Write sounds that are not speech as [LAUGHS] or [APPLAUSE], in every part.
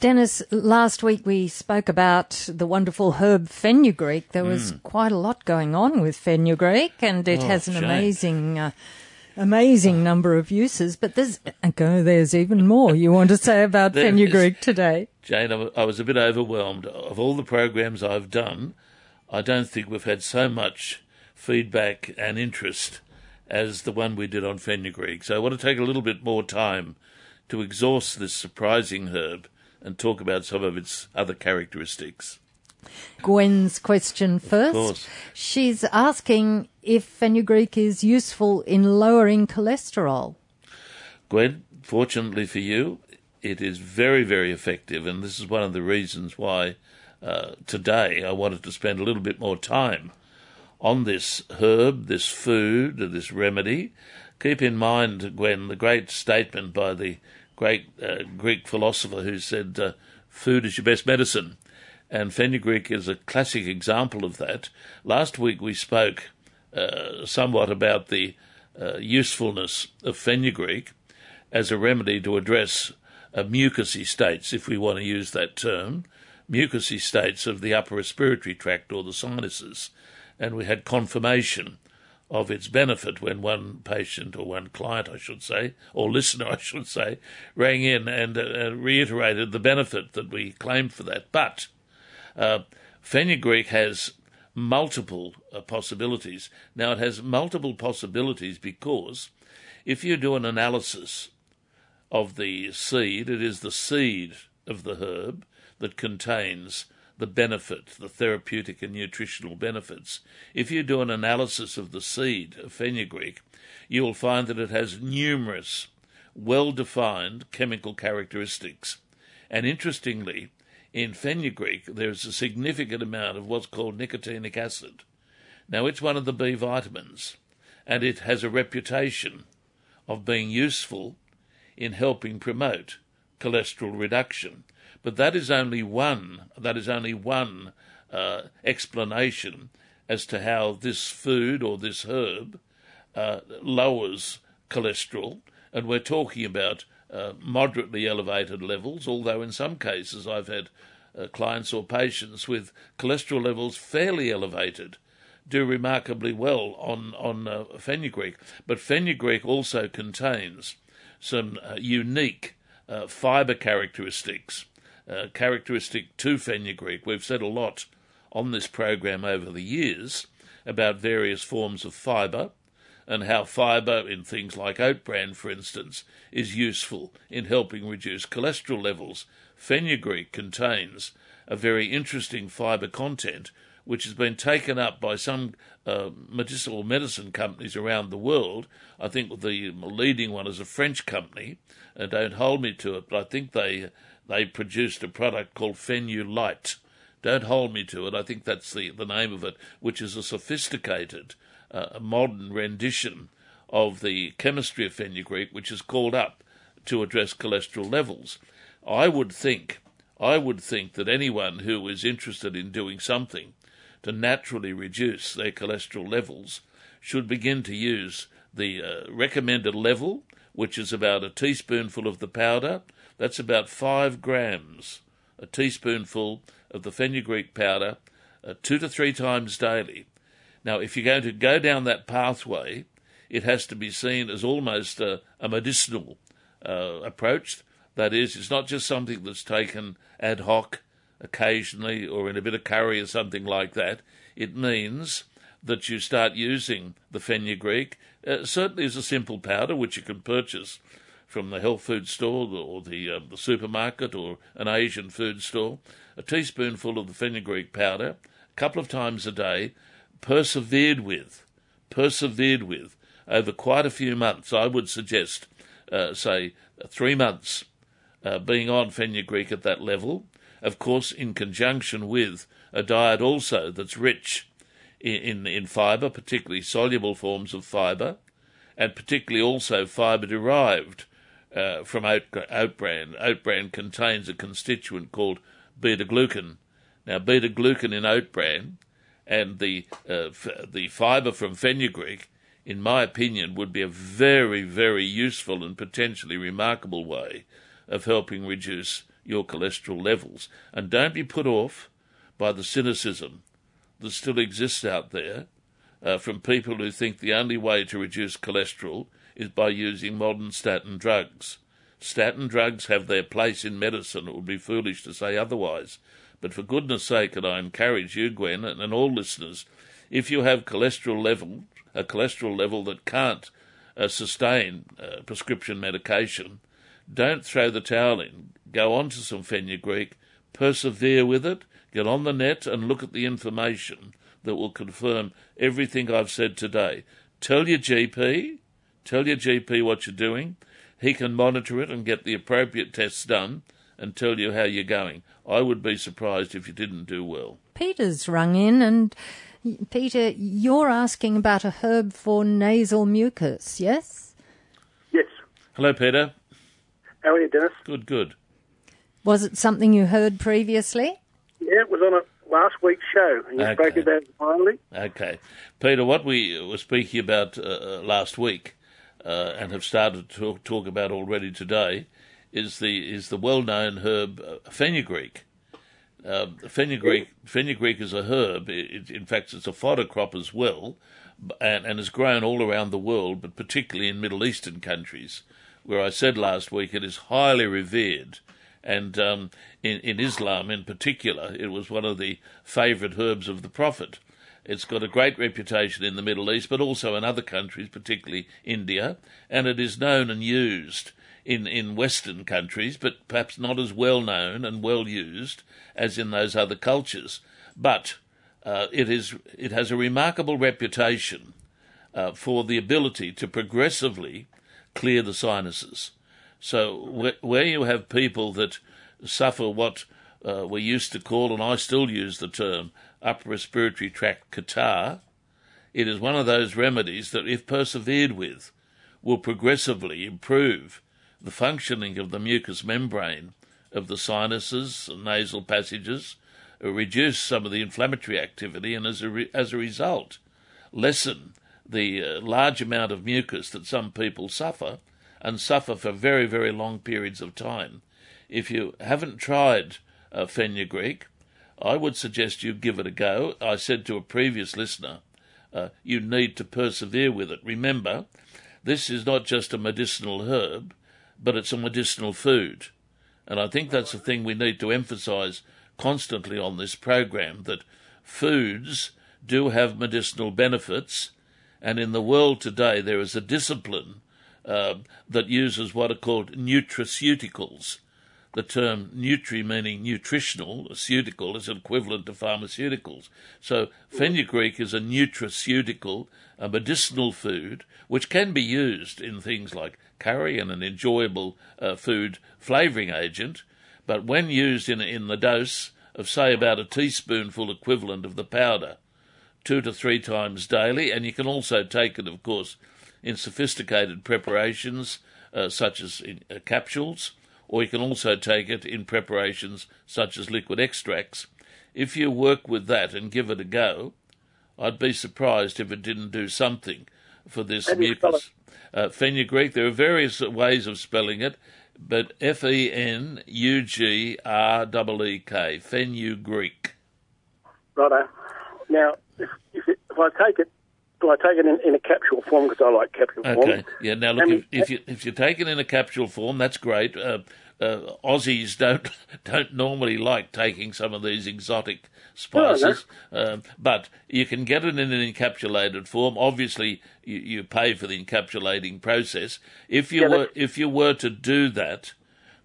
Dennis, last week we spoke about the wonderful herb fenugreek. There was Mm. quite a lot going on with fenugreek, and it Oh, has an Jane. amazing, uh, amazing number of uses. But there's go, there's even more you want to say about fenugreek today. Jane, I was a bit overwhelmed. Of all the programs I've done, I don't think we've had so much feedback and interest as the one we did on fenugreek. So I want to take a little bit more time to exhaust this surprising herb and talk about some of its other characteristics. Gwen's question first. She's asking if fenugreek is useful in lowering cholesterol. Gwen, fortunately for you, it is very, very effective, and this is one of the reasons why uh, today I wanted to spend a little bit more time on this herb, this food, this remedy. Keep in mind, Gwen, the great statement by the great uh, Greek philosopher who said, uh, Food is your best medicine. And fenugreek is a classic example of that. Last week we spoke uh, somewhat about the uh, usefulness of fenugreek as a remedy to address uh, mucousy states, if we want to use that term, mucousy states of the upper respiratory tract or the sinuses. And we had confirmation of its benefit when one patient or one client, I should say, or listener, [LAUGHS] I should say, rang in and uh, reiterated the benefit that we claim for that. But uh, fenugreek has multiple uh, possibilities. Now, it has multiple possibilities because if you do an analysis of the seed, it is the seed of the herb that contains the benefit, the therapeutic and nutritional benefits. If you do an analysis of the seed of fenugreek, you will find that it has numerous, well defined chemical characteristics. And interestingly, in fenugreek, there's a significant amount of what's called nicotinic acid. Now, it's one of the B vitamins, and it has a reputation of being useful in helping promote cholesterol reduction. But that is only one. That is only one uh, explanation as to how this food or this herb uh, lowers cholesterol, and we're talking about uh, moderately elevated levels. Although in some cases I've had uh, clients or patients with cholesterol levels fairly elevated do remarkably well on on uh, fenugreek. But fenugreek also contains some uh, unique uh, fibre characteristics, uh, characteristic to fenugreek. We've said a lot on this program over the years about various forms of fibre and how fibre in things like oat bran, for instance, is useful in helping reduce cholesterol levels. Fenugreek contains a very interesting fibre content which has been taken up by some uh, medicinal medicine companies around the world. I think the leading one is a French company, and don't hold me to it, but I think they they produced a product called Fenulite. Don't hold me to it. I think that's the, the name of it, which is a sophisticated, uh, modern rendition of the chemistry of fenugreek, which is called up to address cholesterol levels. I would think, I would think that anyone who is interested in doing something to naturally reduce their cholesterol levels should begin to use the uh, recommended level, which is about a teaspoonful of the powder. That's about five grams, a teaspoonful of the fenugreek powder, uh, two to three times daily. Now, if you're going to go down that pathway, it has to be seen as almost a, a medicinal uh, approach. That is, it's not just something that's taken ad hoc occasionally or in a bit of curry or something like that. It means that you start using the fenugreek, uh, certainly as a simple powder, which you can purchase from the health food store or the, uh, the supermarket or an Asian food store, a teaspoonful of the fenugreek powder, a couple of times a day, persevered with, persevered with over quite a few months. I would suggest, uh, say, three months uh, being on fenugreek at that level, of course, in conjunction with a diet also that's rich in, in, in fibre, particularly soluble forms of fibre, and particularly also fibre derived uh, from bran. Oat bran contains a constituent called beta glucan. Now, beta glucan in oat bran and the uh, f- the fibre from fenugreek, in my opinion, would be a very, very useful and potentially remarkable way of helping reduce your cholesterol levels. And don't be put off by the cynicism that still exists out there uh, from people who think the only way to reduce cholesterol is by using modern statin drugs. Statin drugs have their place in medicine. It would be foolish to say otherwise. But for goodness sake, and I encourage you, Gwen, and, and all listeners, if you have cholesterol level, a cholesterol level that can't uh, sustain uh, prescription medication, don't throw the towel in. Go on to some fenugreek, persevere with it, get on the net and look at the information that will confirm everything I've said today. Tell your GP, tell your GP what you're doing. He can monitor it and get the appropriate tests done and tell you how you're going. I would be surprised if you didn't do well. Peter's rung in and Peter, you're asking about a herb for nasal mucus, yes? Yes. Hello, Peter. How are you, Dennis? Good, good. Was it something you heard previously? Yeah, it was on a last week's show, and you Okay. spoke about it finally. Okay. Peter, what we were speaking about uh, uh, last week uh, and have started to talk, about already today is the is the well-known herb uh, fenugreek. Uh, fenugreek, fenugreek is a herb. It, in fact, it's a fodder crop as well, and, and is grown all around the world, but particularly in Middle Eastern countries, where I said last week it is highly revered. And um, in, in Islam, in particular, it was one of the favourite herbs of the Prophet. It's got a great reputation in the Middle East, but also in other countries, particularly India, and it is known and used in, in Western countries, but perhaps not as well known and well used as in those other cultures. But uh, it is it has a remarkable reputation uh, for the ability to progressively clear the sinuses. So wh- where you have people that suffer what uh, we used to call, and I still use the term, upper respiratory tract catarrh, it is one of those remedies that, if persevered with, will progressively improve the functioning of the mucous membrane of the sinuses and nasal passages, uh, reduce some of the inflammatory activity, and as a, re- as a result, lessen the uh, large amount of mucus that some people suffer and suffer for very, very long periods of time. If you haven't tried uh, fenugreek, I would suggest you give it a go. I said to a previous listener, uh, you need to persevere with it. Remember, this is not just a medicinal herb, but it's a medicinal food. And I think that's the thing we need to emphasize constantly on this program that foods do have medicinal benefits. And in the world today, there is a discipline uh, that uses what are called nutraceuticals. The term nutri meaning nutritional, is equivalent to pharmaceuticals. So fenugreek is a nutraceutical, a medicinal food, which can be used in things like curry and an enjoyable uh, food flavouring agent. But when used in, in the dose of, say, about a teaspoonful equivalent of the powder, two to three times daily, and you can also take it, of course, in sophisticated preparations uh, such as in, uh, capsules, or you can also take it in preparations such as liquid extracts. If you work with that and give it a go, I'd be surprised if it didn't do something for this How do you spell mucus. Uh, fenugreek, there are various ways of spelling it, but F E N U G R E E K, fenugreek. Righto. Now, if, if, it, if I take it, do I take it in, in a capsule form because I like capsule form? Okay. Yeah. Now, look, if, if you if you take it in a capsule form, that's great. Uh, uh, Aussies don't [LAUGHS] don't normally like taking some of these exotic spices, um, but you can get it in an encapsulated form. Obviously, you, you pay for the encapsulating process. If you Yeah, were if you were to do that,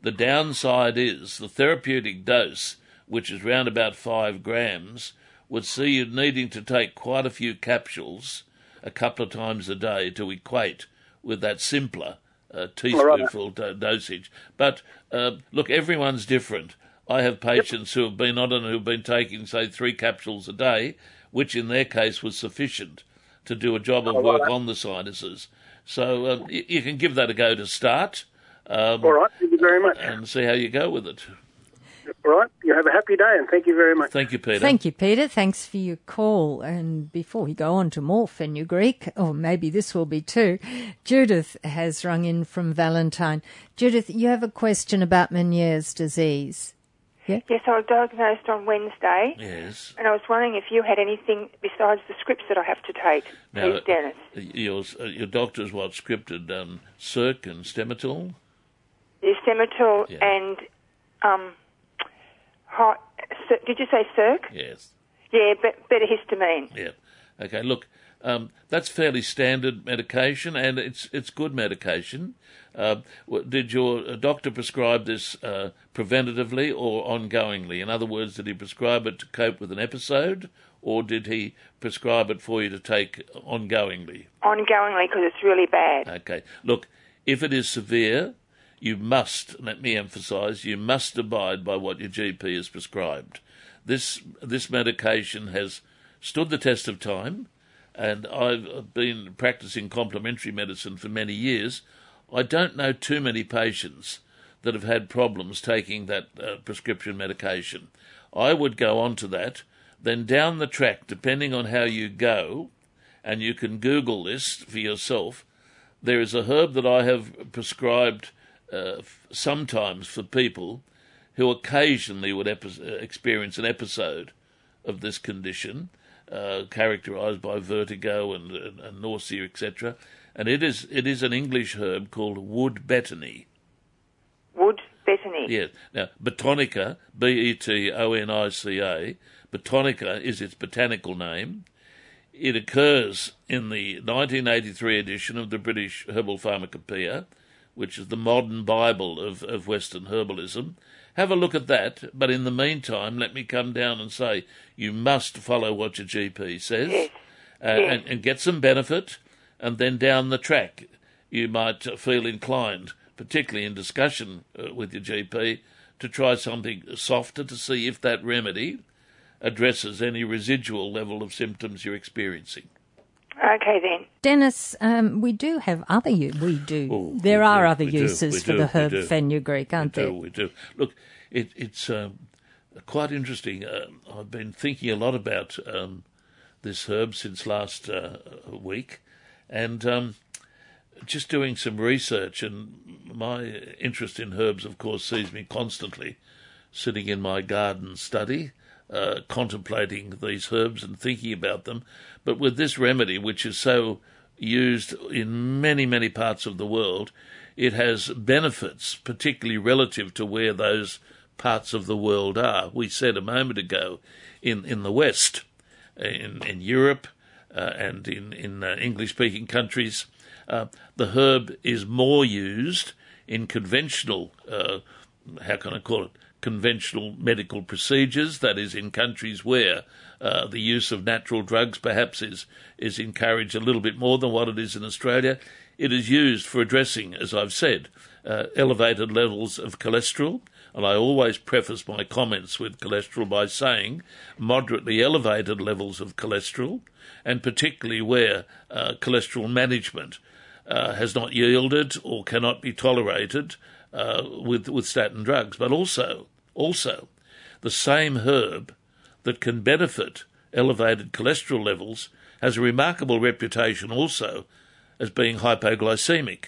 the downside is the therapeutic dose, which is round about five grams, would see you needing to take quite a few capsules a couple of times a day to equate with that simpler uh, teaspoonful do- dosage. But uh, look, everyone's different. I have patients who have been on and who've been taking, say, three capsules a day, which in their case was sufficient to do a job of work on the sinuses. So um, y- you can give that a go to start um, All right. Thank you very much. and see how you go with it. All right. You have a happy day, and thank you very much. Thank you, Peter. Thank you, Peter. Thanks for your call. And before we go on to more fenugreek, or maybe this will be too, Judith has rung in from Valentine. Judith, you have a question about Meniere's disease. Yeah? Yes, I was diagnosed on Wednesday, Yes. and I was wondering if you had anything besides the scripts that I have to take. Now, Please, Dennis. Your, uh, your doctor's what scripted um, Serc and Stemetil? The Semitol Yeah. and um, did you say Serc? Yes. Yeah, but betahistine. Yeah. Okay. Look, um, that's fairly standard medication, and it's it's good medication. Uh, did your uh, doctor prescribe this uh, preventatively or ongoingly? In other words, did he prescribe it to cope with an episode, or did he prescribe it for you to take ongoingly? Ongoingly, because it's really bad. Okay. Look, if it is severe, you must, let me emphasise, you must abide by what your GP has prescribed. This, this medication has stood the test of time, and I've been practicing complementary medicine for many years. I don't know too many patients that have had problems taking that uh, prescription medication. I would go on to that. Then down the track, depending on how you go, and you can Google this for yourself, there is a herb that I have prescribed uh, sometimes for people who occasionally would epi- uh, experience an episode of this condition, uh, characterized by vertigo and, and, and nausea, etc. And it is it is an English herb called wood betony. Wood, betony. Yes. Now, betonica, B E T O N I C A, betonica is its botanical name. It occurs in the 1983 edition of the British Herbal Pharmacopoeia, which is the modern Bible of, of Western herbalism. Have a look at that, but in the meantime, let me come down and say you must follow what your GP says Yes. uh, Yes. and, and get some benefit, and then down the track you might feel inclined, particularly in discussion uh, with your GP, to try something softer to see if that remedy addresses any residual level of symptoms you're experiencing. Okay, then. Dennis, um, we do have other u- we do. Oh, there we are do, other we do, uses we for do, the herb do. fenugreek, aren't we there? do, we do. Look, it, it's um, quite interesting. Uh, I've been thinking a lot about um, this herb since last uh, week, and um, just doing some research. And my interest in herbs, of course, sees me constantly sitting in my garden study, uh, contemplating these herbs and thinking about them. But with this remedy, which is so used in many, many parts of the world, it has benefits, particularly relative to where those parts of the world are. We said a moment ago in, in the West, in, in Europe, uh, and in, in uh, English speaking countries, uh, the herb is more used in conventional, uh, how can I call it, conventional medical procedures, that is, in countries where uh, the use of natural drugs perhaps is, is encouraged a little bit more than what it is in Australia. It is used for addressing, as I've said, uh, elevated levels of cholesterol. And I always preface my comments with cholesterol by saying moderately elevated levels of cholesterol, and particularly where uh, cholesterol management uh, has not yielded or cannot be tolerated uh, with with statin drugs, but also also the same herb that can benefit elevated cholesterol levels has a remarkable reputation also as being hypoglycemic.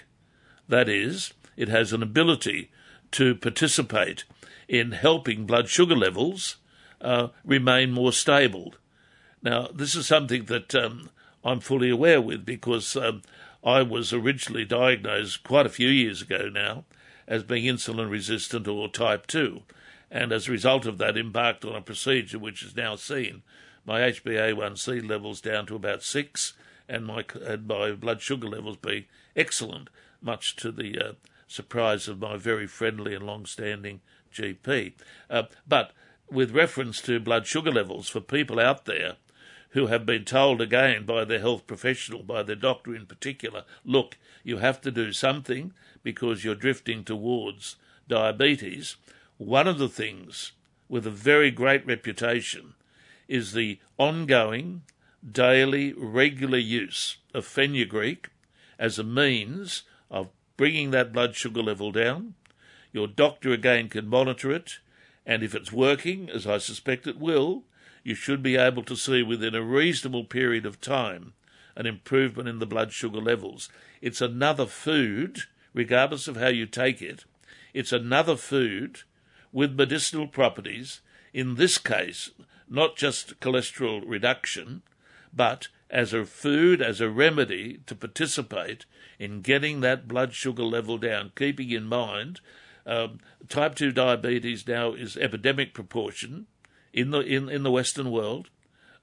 That is, it has an ability to participate in helping blood sugar levels uh, remain more stable. Now, this is something that um, I'm fully aware with because um, I was originally diagnosed quite a few years ago now as being insulin resistant or type 2, and as a result of that, embarked on a procedure which has now seen my HbA1c levels down to about 6 and my, and my blood sugar levels be excellent, much to the uh, surprise of my very friendly and long standing GP. Uh, but with reference to blood sugar levels for people out there who have been told again by their health professional, by their doctor in particular, look, you have to do something because you're drifting towards diabetes. One of the things with a very great reputation is the ongoing, daily, regular use of fenugreek as a means of bringing that blood sugar level down. Your doctor again can monitor it, And if it's working, as I suspect it will, you should be able to see within a reasonable period of time an improvement in the blood sugar levels. It's another food, regardless of how you take it, it's another food with medicinal properties, in this case, not just cholesterol reduction, but as a food, as a remedy to participate in getting that blood sugar level down, keeping in mind um, type 2 diabetes now is epidemic proportion in the, in, in the Western world.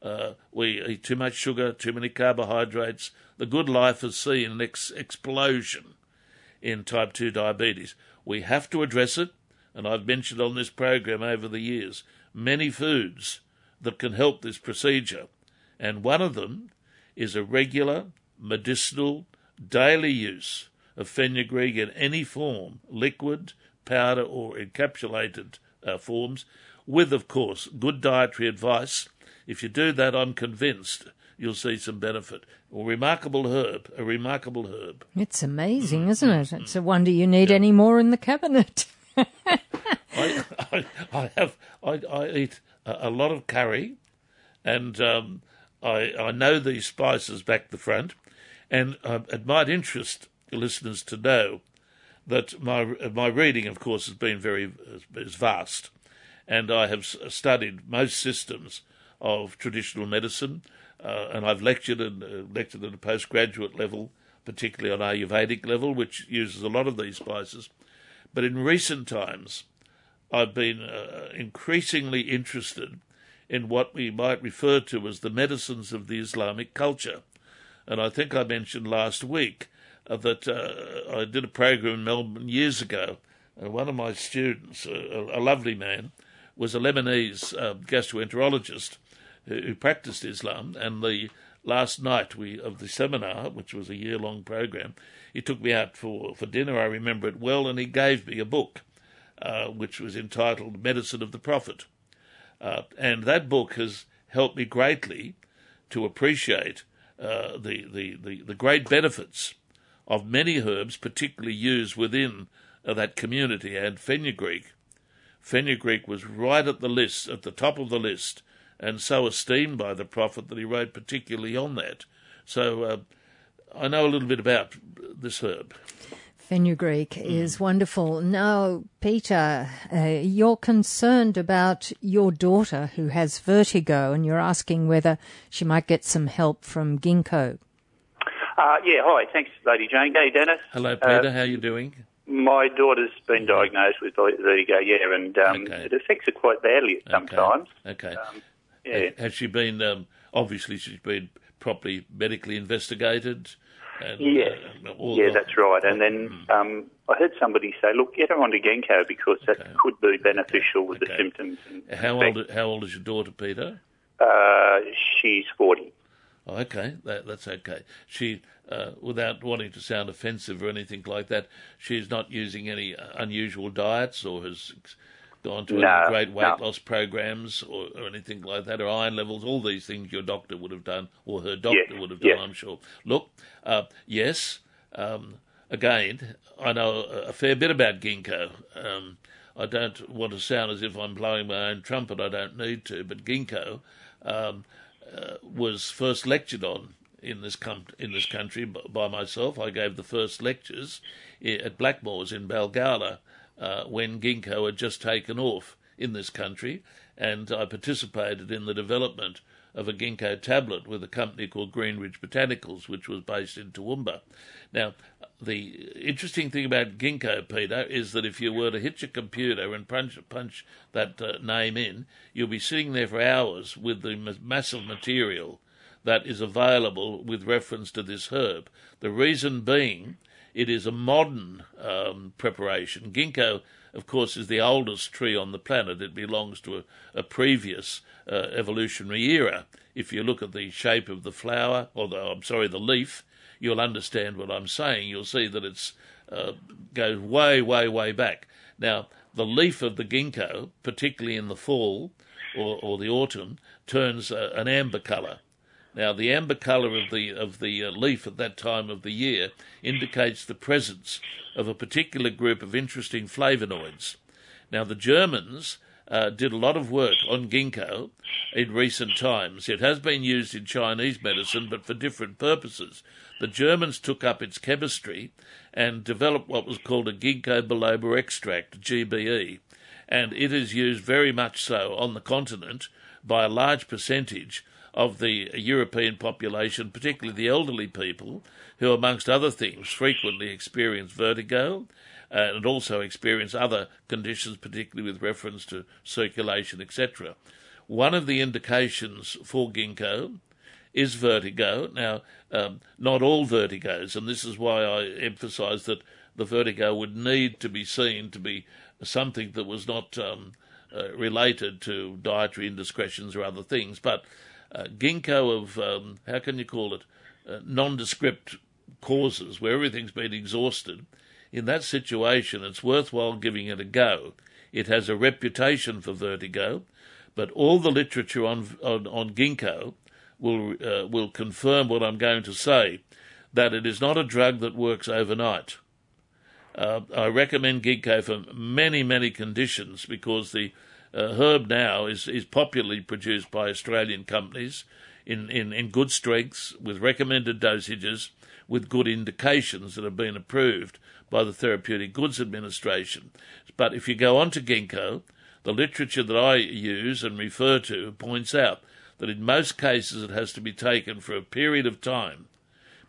Uh, we eat too much sugar, too many carbohydrates. The good life has seen an ex- explosion in type 2 diabetes. We have to address it, and I've mentioned on this program over the years many foods that can help this procedure, and one of them is a regular medicinal daily use of fenugreek in any form, liquid, powder, or encapsulated uh, forms, with, of course, good dietary advice. If you do that, I'm convinced you'll see some benefit. A remarkable herb, a remarkable herb. It's amazing, isn't it? It's a wonder you need yeah. any more in the cabinet. [LAUGHS] I, I, I, have I, I eat a, a, lot of curry, and um, I I know these spices back the front, and uh, it might interest listeners to know that my my reading, of course, has been very is vast, and I have studied most systems of traditional medicine, uh, and I've lectured and uh, lectured at a postgraduate level, particularly on Ayurvedic level, which uses a lot of these spices. But in recent times, I've been uh, increasingly interested in what we might refer to as the medicines of the Islamic culture. And I think I mentioned last week uh, that uh, I did a program in Melbourne years ago. And one of my students, a, a lovely man, was a Lebanese uh, gastroenterologist who, who, practiced Islam. And the last night we of the seminar, which was a year long program, he took me out for, for dinner. I remember it well, and he gave me a book, uh, which was entitled Medicine of the Prophet. Uh, and that book has helped me greatly to appreciate uh, the, the, the, the, great benefits of many herbs, particularly used within uh, that community. And fenugreek, fenugreek was right at the list, at the top of the list, and so esteemed by the Prophet that he wrote particularly on that. So uh, I know a little bit about this herb. Fenugreek mm. is wonderful. Now, Peter, uh, you're concerned about your daughter who has vertigo, and you're asking whether she might get some help from ginkgo. Uh, yeah, hi. Thanks, Lady Jane. Hey, Dennis. Hello, Peter. Uh, How are you doing? My daughter's been diagnosed with vertigo, yeah, and um, okay. it affects her quite badly sometimes. Okay. okay. Um, yeah. Has she been, um, obviously, she's been properly medically investigated? And, yeah, uh, yeah, the, that's right. And then hmm. um, I heard somebody say, "Look, get her onto Ginkgo because that okay. could be beneficial with the symptoms." how old? How old is your daughter, Peter? Uh, she's forty. Oh, okay, that, that's okay. She, uh, without wanting to sound offensive or anything like that, she's not using any unusual diets or has gone to no, any great weight no. loss programs or, or, anything like that, or iron levels, all these things your doctor would have done or her doctor yes, would have done, yes. I'm sure. Look, uh, yes, um, again, I know a fair bit about ginkgo. Um, I don't want to sound as if I'm blowing my own trumpet. I don't need to, but ginkgo um, uh, was first lectured on in this com- in this country by myself. I gave the first lectures at Blackmores in Balgowlah uh, when ginkgo had just taken off in this country, and I participated in the development of a ginkgo tablet with a company called Greenridge Botanicals, which was based in Toowoomba. Now, the interesting thing about ginkgo, Peter, is that if you were to hit your computer and punch punch that uh, name in, you'll be sitting there for hours with the massive material that is available with reference to this herb. The reason being it is a modern um, preparation. Ginkgo, of course, is the oldest tree on the planet. It belongs to a, a previous uh, evolutionary era. If you look at the shape of the flower, or the, I'm sorry, the leaf, you'll understand what I'm saying. You'll see that it's uh, goes way, way, way back. Now, the leaf of the ginkgo, particularly in the fall or, or the autumn, turns uh, an amber colour. Now, the amber colour of the of the uh, leaf at that time of the year indicates the presence of a particular group of interesting flavonoids. Now, the Germans uh, did a lot of work on ginkgo in recent times. It has been used in Chinese medicine, but for different purposes. The Germans took up its chemistry and developed what was called a ginkgo biloba extract, GBE, and it is used very much so on the continent by a large percentage of the European population, particularly the elderly people, who, amongst other things, frequently experience vertigo uh, and also experience other conditions, particularly with reference to circulation, etc. One of the indications for ginkgo is vertigo. Now, um, not all vertigos, and this is why I emphasise that the vertigo would need to be seen to be something that was not um, uh, related to dietary indiscretions or other things, but uh, ginkgo of, um, how can you call it, uh, nondescript causes where everything's been exhausted in that situation, it's worthwhile giving it a go. It has a reputation for vertigo, but all the literature on on, on ginkgo will uh, will confirm what I'm going to say, that it is not a drug that works overnight. Uh, I recommend ginkgo for many many conditions because the uh, herb now is is popularly produced by Australian companies in, in, in good strengths with recommended dosages with good indications that have been approved by the Therapeutic Goods Administration. But if you go on to ginkgo, the literature that I use and refer to points out that in most cases it has to be taken for a period of time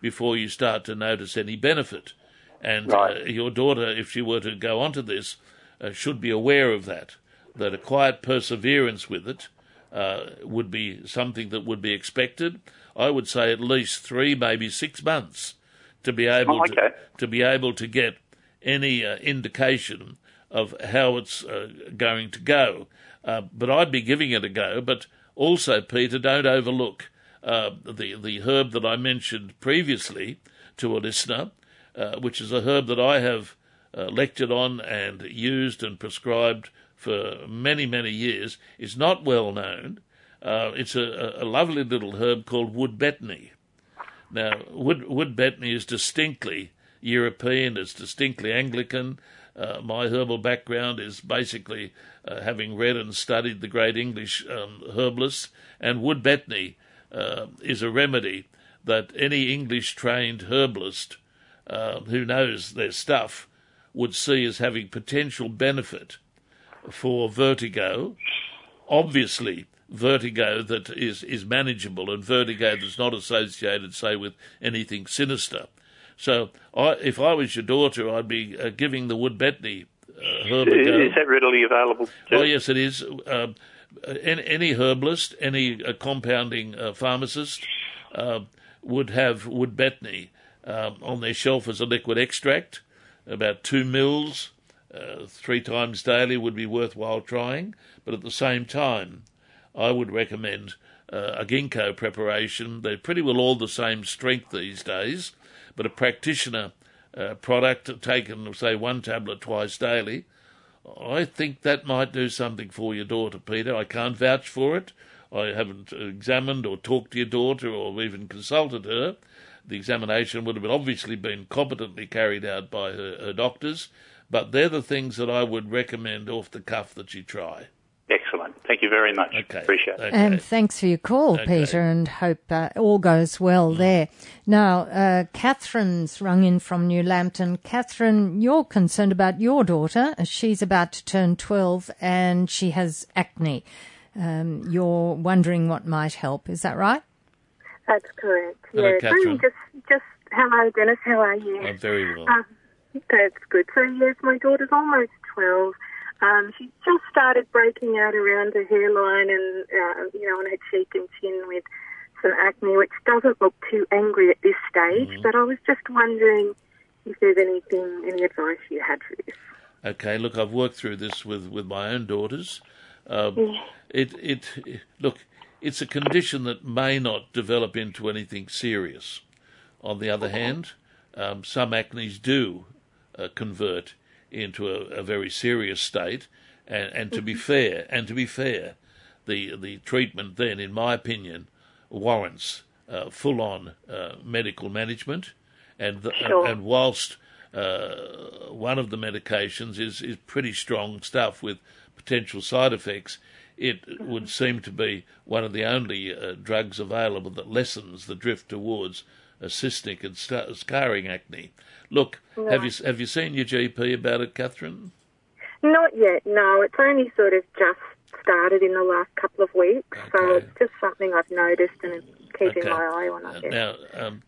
before you start to notice any benefit. And right. uh, your daughter, if she were to go on to this, uh, should be aware of that, that a quiet perseverance with it uh, would be something that would be expected. I would say at least three, maybe six months to be able oh, okay. to, to be able to get any uh, indication of how it's uh, going to go. Uh, but I'd be giving it a go. But also, Peter, don't overlook uh, the the herb that I mentioned previously to a listener, uh, which is a herb that I have uh, lectured on and used and prescribed for many many years. Is not well known. it's a, a lovely little herb called wood betony. Now, Wood, Wood Betony is distinctly European, it's distinctly Anglican. Uh, my herbal background is basically uh, having read and studied the great English um, herbalists, and Wood Betony uh, is a remedy that any English trained herbalist uh, who knows their stuff would see as having potential benefit for vertigo. Obviously, vertigo that is, is manageable and vertigo that's not associated, say, with anything sinister. So, I, if I was your daughter, I'd be uh, giving the wood betony uh, herb a go. Is that readily available? Too? Oh, yes, it is. Um, any, any, herbalist, any uh, compounding uh, pharmacist uh, would have wood betony um, on their shelf as a liquid extract. About two mils, uh, three times daily would be worthwhile trying. But at the same time, I would recommend uh, a ginkgo preparation. They're pretty well all the same strength these days, but a practitioner uh, product taken, say, one tablet twice daily. I think that might do something for your daughter, Peter. I can't vouch for it. I haven't examined or talked to your daughter or even consulted her. The examination would have obviously been competently carried out by her, her doctors, but they're the things that I would recommend off the cuff that you try. Excellent. Thank you very much. Okay. Appreciate it. Okay. And thanks for your call, okay. Peter, and hope uh, all goes well mm. there. Now, uh, Catherine's rung in from New Lambton. Catherine, you're concerned about your daughter. She's about to turn 12 and she has acne. Um, you're wondering what might help. Is that right? That's correct. Hello, Catherine. Just, just hello, Dennis. How are you? I'm very well. Uh, that's good. So, yes, my daughter's almost 12 um, she just started breaking out around her hairline and, uh, you know, on her cheek and chin with some acne, which doesn't look too angry at this stage. Mm-hmm. But I was just wondering if there's anything, any advice you had for this. Okay, look, I've worked through this with, with my own daughters. Um, yeah. it, it, it, look, it's a condition that may not develop into anything serious. On the other hand, um, some acnes do uh, convert into a, a very serious state. And, and to be mm-hmm. fair, [LAUGHS] and to be fair, the the treatment then, in my opinion, warrants uh, full on uh, medical management. And the, sure. and, whilst uh, one of the medications is is pretty strong stuff with potential side effects, it would seem to be one of the only uh, drugs available that lessens the drift towards a cystic and scarring acne. Look, have you have you seen your GP about it, Catherine? Not yet. No, it's only sort of just started in the last couple of weeks, okay. so it's just something I've noticed and keeping okay. my eye on. I guess. Now, um,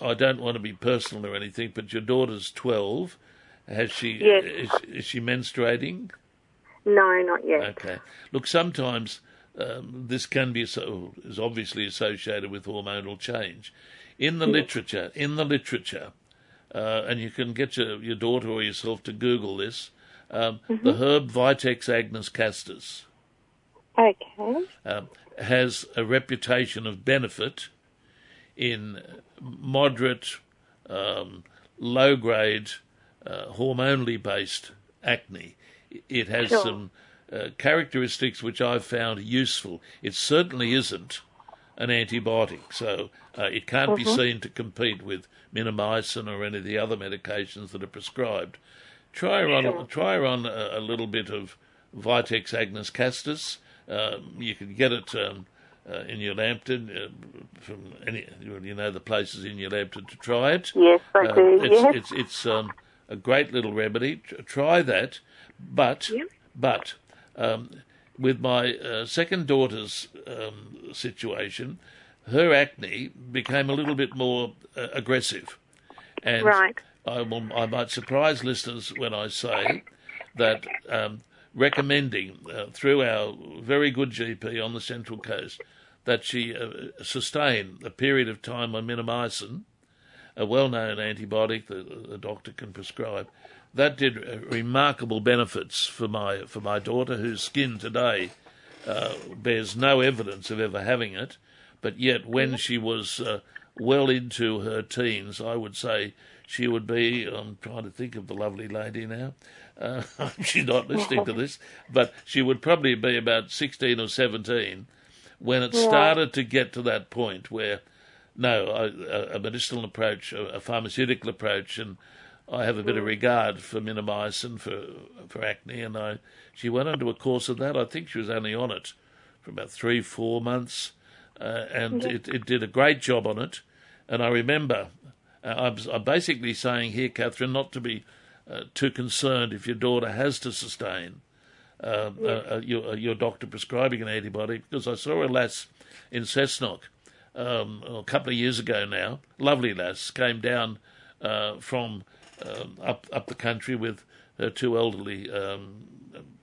I don't want to be personal or anything, but your daughter's twelve. Has she? Yes. Is, is she menstruating? No, not yet. Okay. Look, sometimes um, this can be so is obviously associated with hormonal change. In the yes. literature, in the literature, uh, and you can get your, your daughter or yourself to Google this. Um, mm-hmm. The herb Vitex agnus castus. Okay. Um, has a reputation of benefit in moderate, um, low grade, uh, hormonally based acne. It has sure. some uh, characteristics which I've found useful. It certainly isn't an antibiotic, so uh, it can't mm-hmm. be seen to compete with minomycin or any of the other medications that are prescribed. Try her on, sure. try her on a, a, little bit of Vitex agnus castus. Um, you can get it um, uh, in New Lambton uh, from any, you know, the places in New Lambton to try it. Yes, I uh, do. It's, yes. it's, it's um, a great little remedy. Try that. But yeah. but um, with my uh, second daughter's um, situation, her acne became a little bit more uh, aggressive, and right. I, will, I might surprise listeners when I say that um, recommending uh, through our very good GP on the Central Coast that she uh, sustain a period of time on minomycin, a well-known antibiotic that the doctor can prescribe, that did remarkable benefits for my for my daughter, whose skin today uh, bears no evidence of ever having it, but yet when she was uh, well into her teens, I would say she would be. I'm trying to think of the lovely lady now. Uh, [LAUGHS] she's not listening to this, but she would probably be about 16 or 17 when it started to get to that point where, no, a, a medicinal approach, a, a pharmaceutical approach, and I have a bit of regard for minomycin for for acne, and I she went to a course of that. I think she was only on it for about three, four months, uh, and it, it did a great job on it. And I remember, uh, I'm, I'm, basically saying here, Catherine, not to be uh, too concerned if your daughter has to sustain uh, uh, uh, your, your doctor prescribing an antibiotic, because I saw a lass in Cessnock um, a couple of years ago now, lovely lass, came down from um, up up the country with her two elderly um,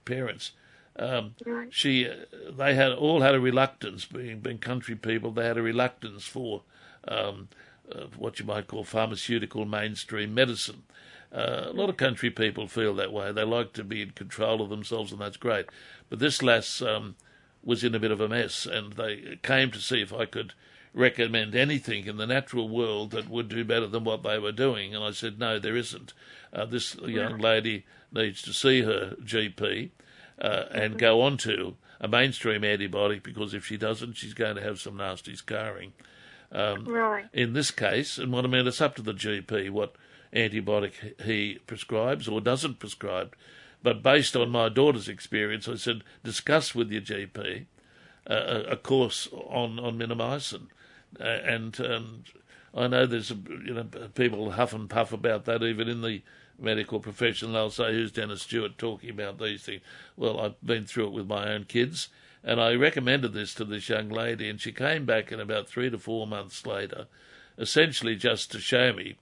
parents. Um. She, they had all had a reluctance, being being country people. They had a reluctance for um, uh, what you might call pharmaceutical mainstream medicine. Uh, a lot of country people feel that way. They like to be in control of themselves, and that's great. But this lass um, was in a bit of a mess, and they came to see if I could recommend anything in the natural world that would do better than what they were doing. And I said, no, there isn't. Uh, this young lady needs to see her GP uh, and go on to a mainstream antibiotic because if she doesn't, she's going to have some nasty scarring. Um, right. In this case, and what I mean, it's up to the GP what antibiotic he prescribes or doesn't prescribe. But based on my daughter's experience, I said, discuss with your GP uh, a course on, on minomycin. Uh, and um, I know there's you know people huff and puff about that even in the medical profession. They'll say, "Who's Dennis Stewart talking about these things?" Well, I've been through it with my own kids, and I recommended this to this young lady, and she came back in about three to four months later, essentially just to show me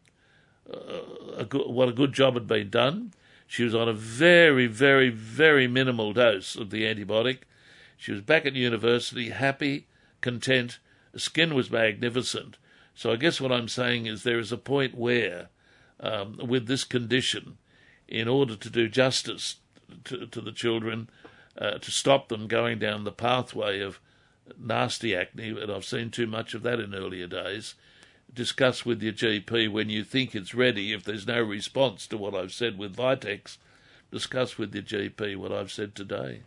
uh, a good, what a good job had been done. She was on a very, very, very minimal dose of the antibiotic. She was back at university, happy, content, skin was magnificent. So I guess what I'm saying is there is a point where, um, with this condition, in order to do justice to, to the children, uh, to stop them going down the pathway of nasty acne, and I've seen too much of that in earlier days, discuss with your GP when you think it's ready. If there's no response to what I've said with Vitex, discuss with your GP what I've said today.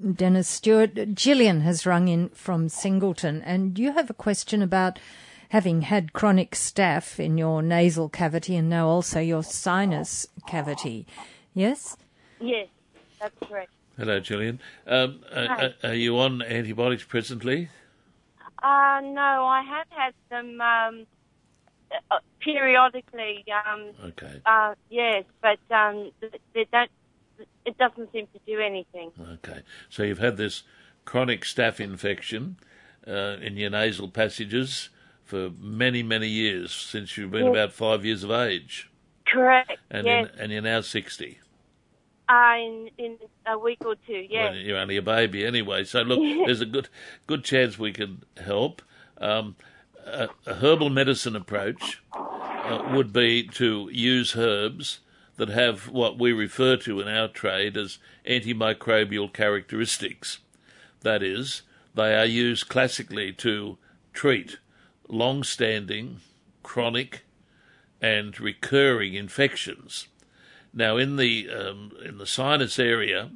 Dennis Stewart. Gillian has rung in from Singleton, and you have a question about having had chronic staph in your nasal cavity and now also your sinus cavity. Yes? Yes, that's correct. Hello, Gillian. Um, are, are, you on antibiotics presently? Uh, no, I have had them um, uh, periodically. Um, okay. Uh, yes, but um, they don't. It doesn't seem to do anything. Okay, so you've had this chronic staph infection uh, in your nasal passages for many, many years since you've been yes. about five years of age. Correct. And yes. in, and you're now sixty. Uh, in in a week or two, yeah. Well, you're only a baby anyway, so look, [LAUGHS] there's a good good chance we can help. Um, a, a, herbal medicine approach uh, would be to use herbs that have what we refer to in our trade as antimicrobial characteristics. That is, they are used classically to treat long standing, chronic, and recurring infections. Now, in the um, in the sinus area,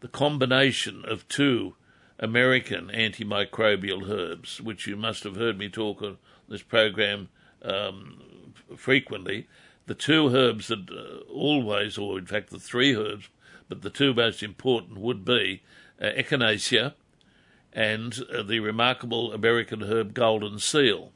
the combination of two American antimicrobial herbs, which you must have heard me talk on this program um, frequently, the two herbs that uh, always, or in fact the three herbs, but the two most important would be uh, echinacea and uh, the remarkable American herb golden seal.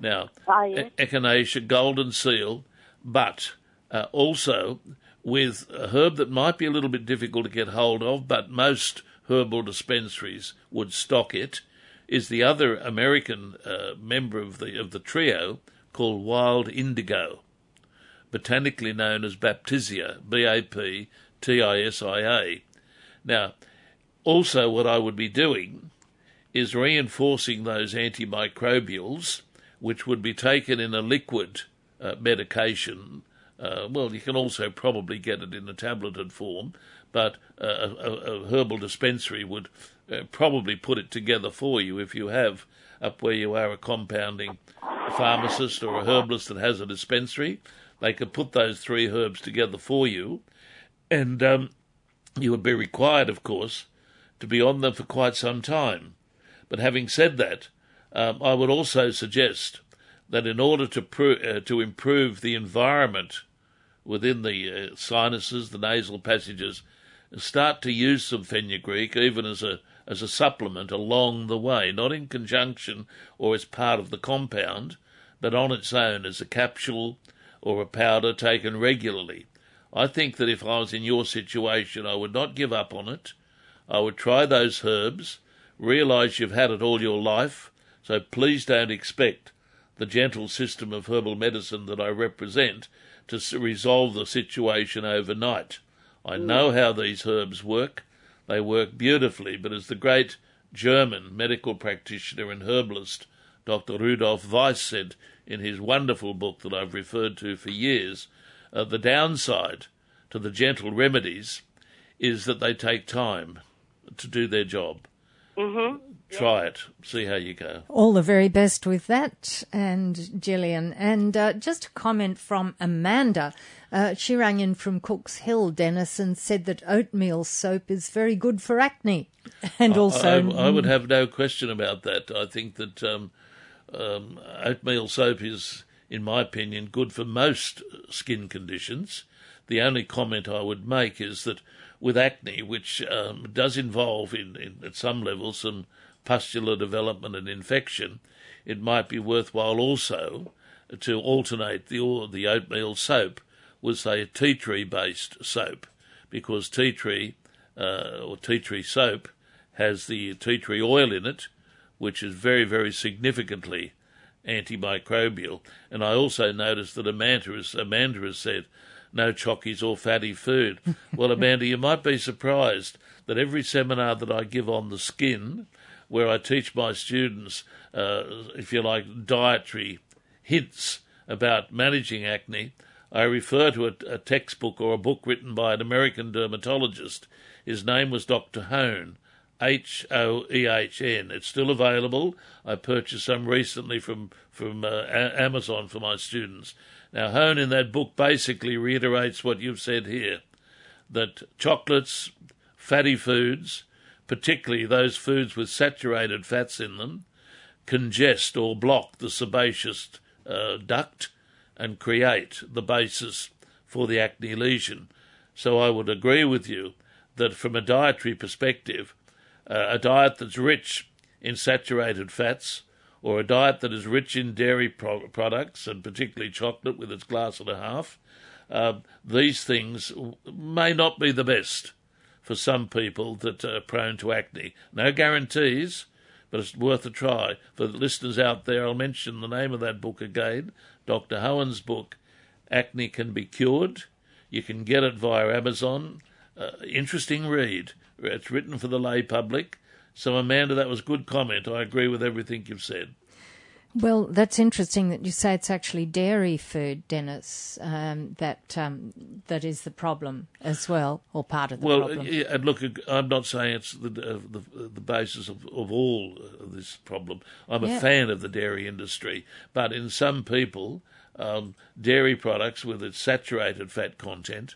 Now, oh, yes. echinacea, golden seal, but uh, also, with a herb that might be a little bit difficult to get hold of, but most herbal dispensaries would stock it, is the other American uh, member of the of the trio called wild indigo, botanically known as Baptisia, B A P T I S I A. Now, also what I would be doing is reinforcing those antimicrobials, which would be taken in a liquid uh, medication uh, well, you can also probably get it in a tableted form, but a, a, a herbal dispensary would uh, probably put it together for you if you have up where you are a compounding pharmacist or a herbalist that has a dispensary. They could put those three herbs together for you, and um, you would be required, of course, to be on them for quite some time. But having said that, um, I would also suggest that in order to uh, to improve the environment within the uh, sinuses, the nasal passages, start to use some fenugreek even as a as a supplement along the way, not in conjunction or as part of the compound, but on its own as a capsule or a powder taken regularly. I think that if I was in your situation, I would not give up on it. I would try those herbs, realize you've had it all your life, so please don't expect the gentle system of herbal medicine that I represent to resolve the situation overnight. I mm. know how these herbs work. They work beautifully, but as the great German medical practitioner and herbalist Dr. Rudolf Weiss said in his wonderful book that I've referred to for years, uh, the downside to the gentle remedies is that they take time to do their job. Mm-hmm. Try it. See how you go. All the very best with that, and Gillian. And uh, just a comment from Amanda. Uh, she rang in from Cook's Hill, Dennis, and said that oatmeal soap is very good for acne. [LAUGHS] And also. I, I, I would have no question about that. I think that um, um, oatmeal soap is, in my opinion, good for most skin conditions. The only comment I would make is that with acne, which um, does involve, in, in, at some level, some pustular development and infection, it might be worthwhile also to alternate the, or the oatmeal soap with, say, a tea tree based soap, because tea tree uh, or tea tree soap has the tea tree oil in it, which is very, very significantly antimicrobial. And I also noticed that Amanda has, Amanda has said no chockies or fatty food. [LAUGHS] well, Amanda, you might be surprised that every seminar that I give on the skin, where I teach my students, uh, if you like, dietary hints about managing acne, I refer to a, a, textbook or a book written by an American dermatologist. His name was Dr. Hoehn, H O E H N. It's still available. I purchased some recently from from uh, Amazon for my students. Now, Hoehn in that book basically reiterates what you've said here that chocolates, fatty foods, particularly those foods with saturated fats in them, congest or block the sebaceous uh, duct and create the basis for the acne lesion. So I would agree with you that from a dietary perspective, uh, a diet that's rich in saturated fats or a diet that is rich in dairy pro- products and particularly chocolate with its glass and a half, uh, these things may not be the best for some people that are prone to acne. No guarantees, but it's worth a try. For the listeners out there, I'll mention the name of that book again Dr. Hoehn's book, Acne Can Be Cured. You can get it via Amazon. Uh, interesting read. It's written for the lay public. So, Amanda, that was good comment. I agree with everything you've said. Well, that's interesting that you say it's actually dairy food, Dennis. Um, that um, that is the problem as well, or part of the well, problem. Well, yeah, and look, I'm not saying it's the uh, the, the, basis of, of all of this problem. I'm yeah. a fan of the dairy industry, but in some people, um, dairy products with its saturated fat content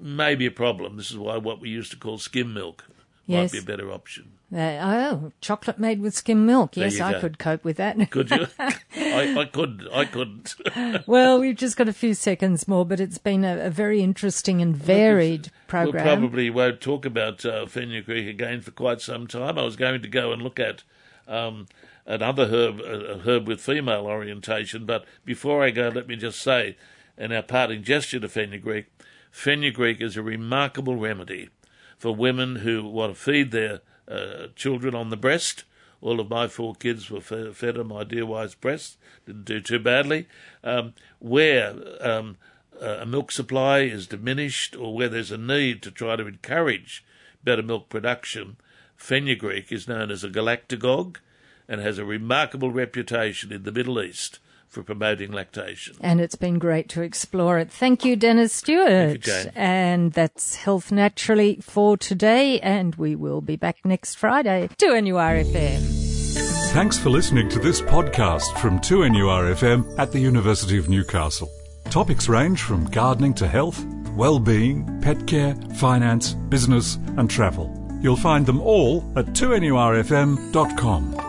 may be a problem. This is why what we used to call skim milk yes. might be a better option. Uh, oh, chocolate made with skim milk. Yes, I could cope with that. Could you? [LAUGHS] I, I could. I couldn't. [LAUGHS] well, we've just got a few seconds more, but it's been a, a very interesting and varied program. We we'll probably won't talk about uh, fenugreek again for quite some time. I was going to go and look at um, another herb, a herb with female orientation, but before I go, let me just say, in our parting gesture to fenugreek, fenugreek is a remarkable remedy for women who want to feed their uh, children on the breast. All of my four kids were fed on my dear wife's breast. Didn't do too badly. Um, where um, a milk supply is diminished, or where there's a need to try to encourage better milk production, fenugreek is known as a galactagogue and has a remarkable reputation in the Middle East for promoting lactation. And it's been great to explore it. Thank you, Dennis Stewart. You, and that's Health Naturally for today, and we will be back next Friday to NURFM. Thanks for listening to this podcast from 2NURFM at the University of Newcastle. Topics range from gardening to health, well-being, pet care, finance, business and travel. You'll find them all at 2NURFM.com.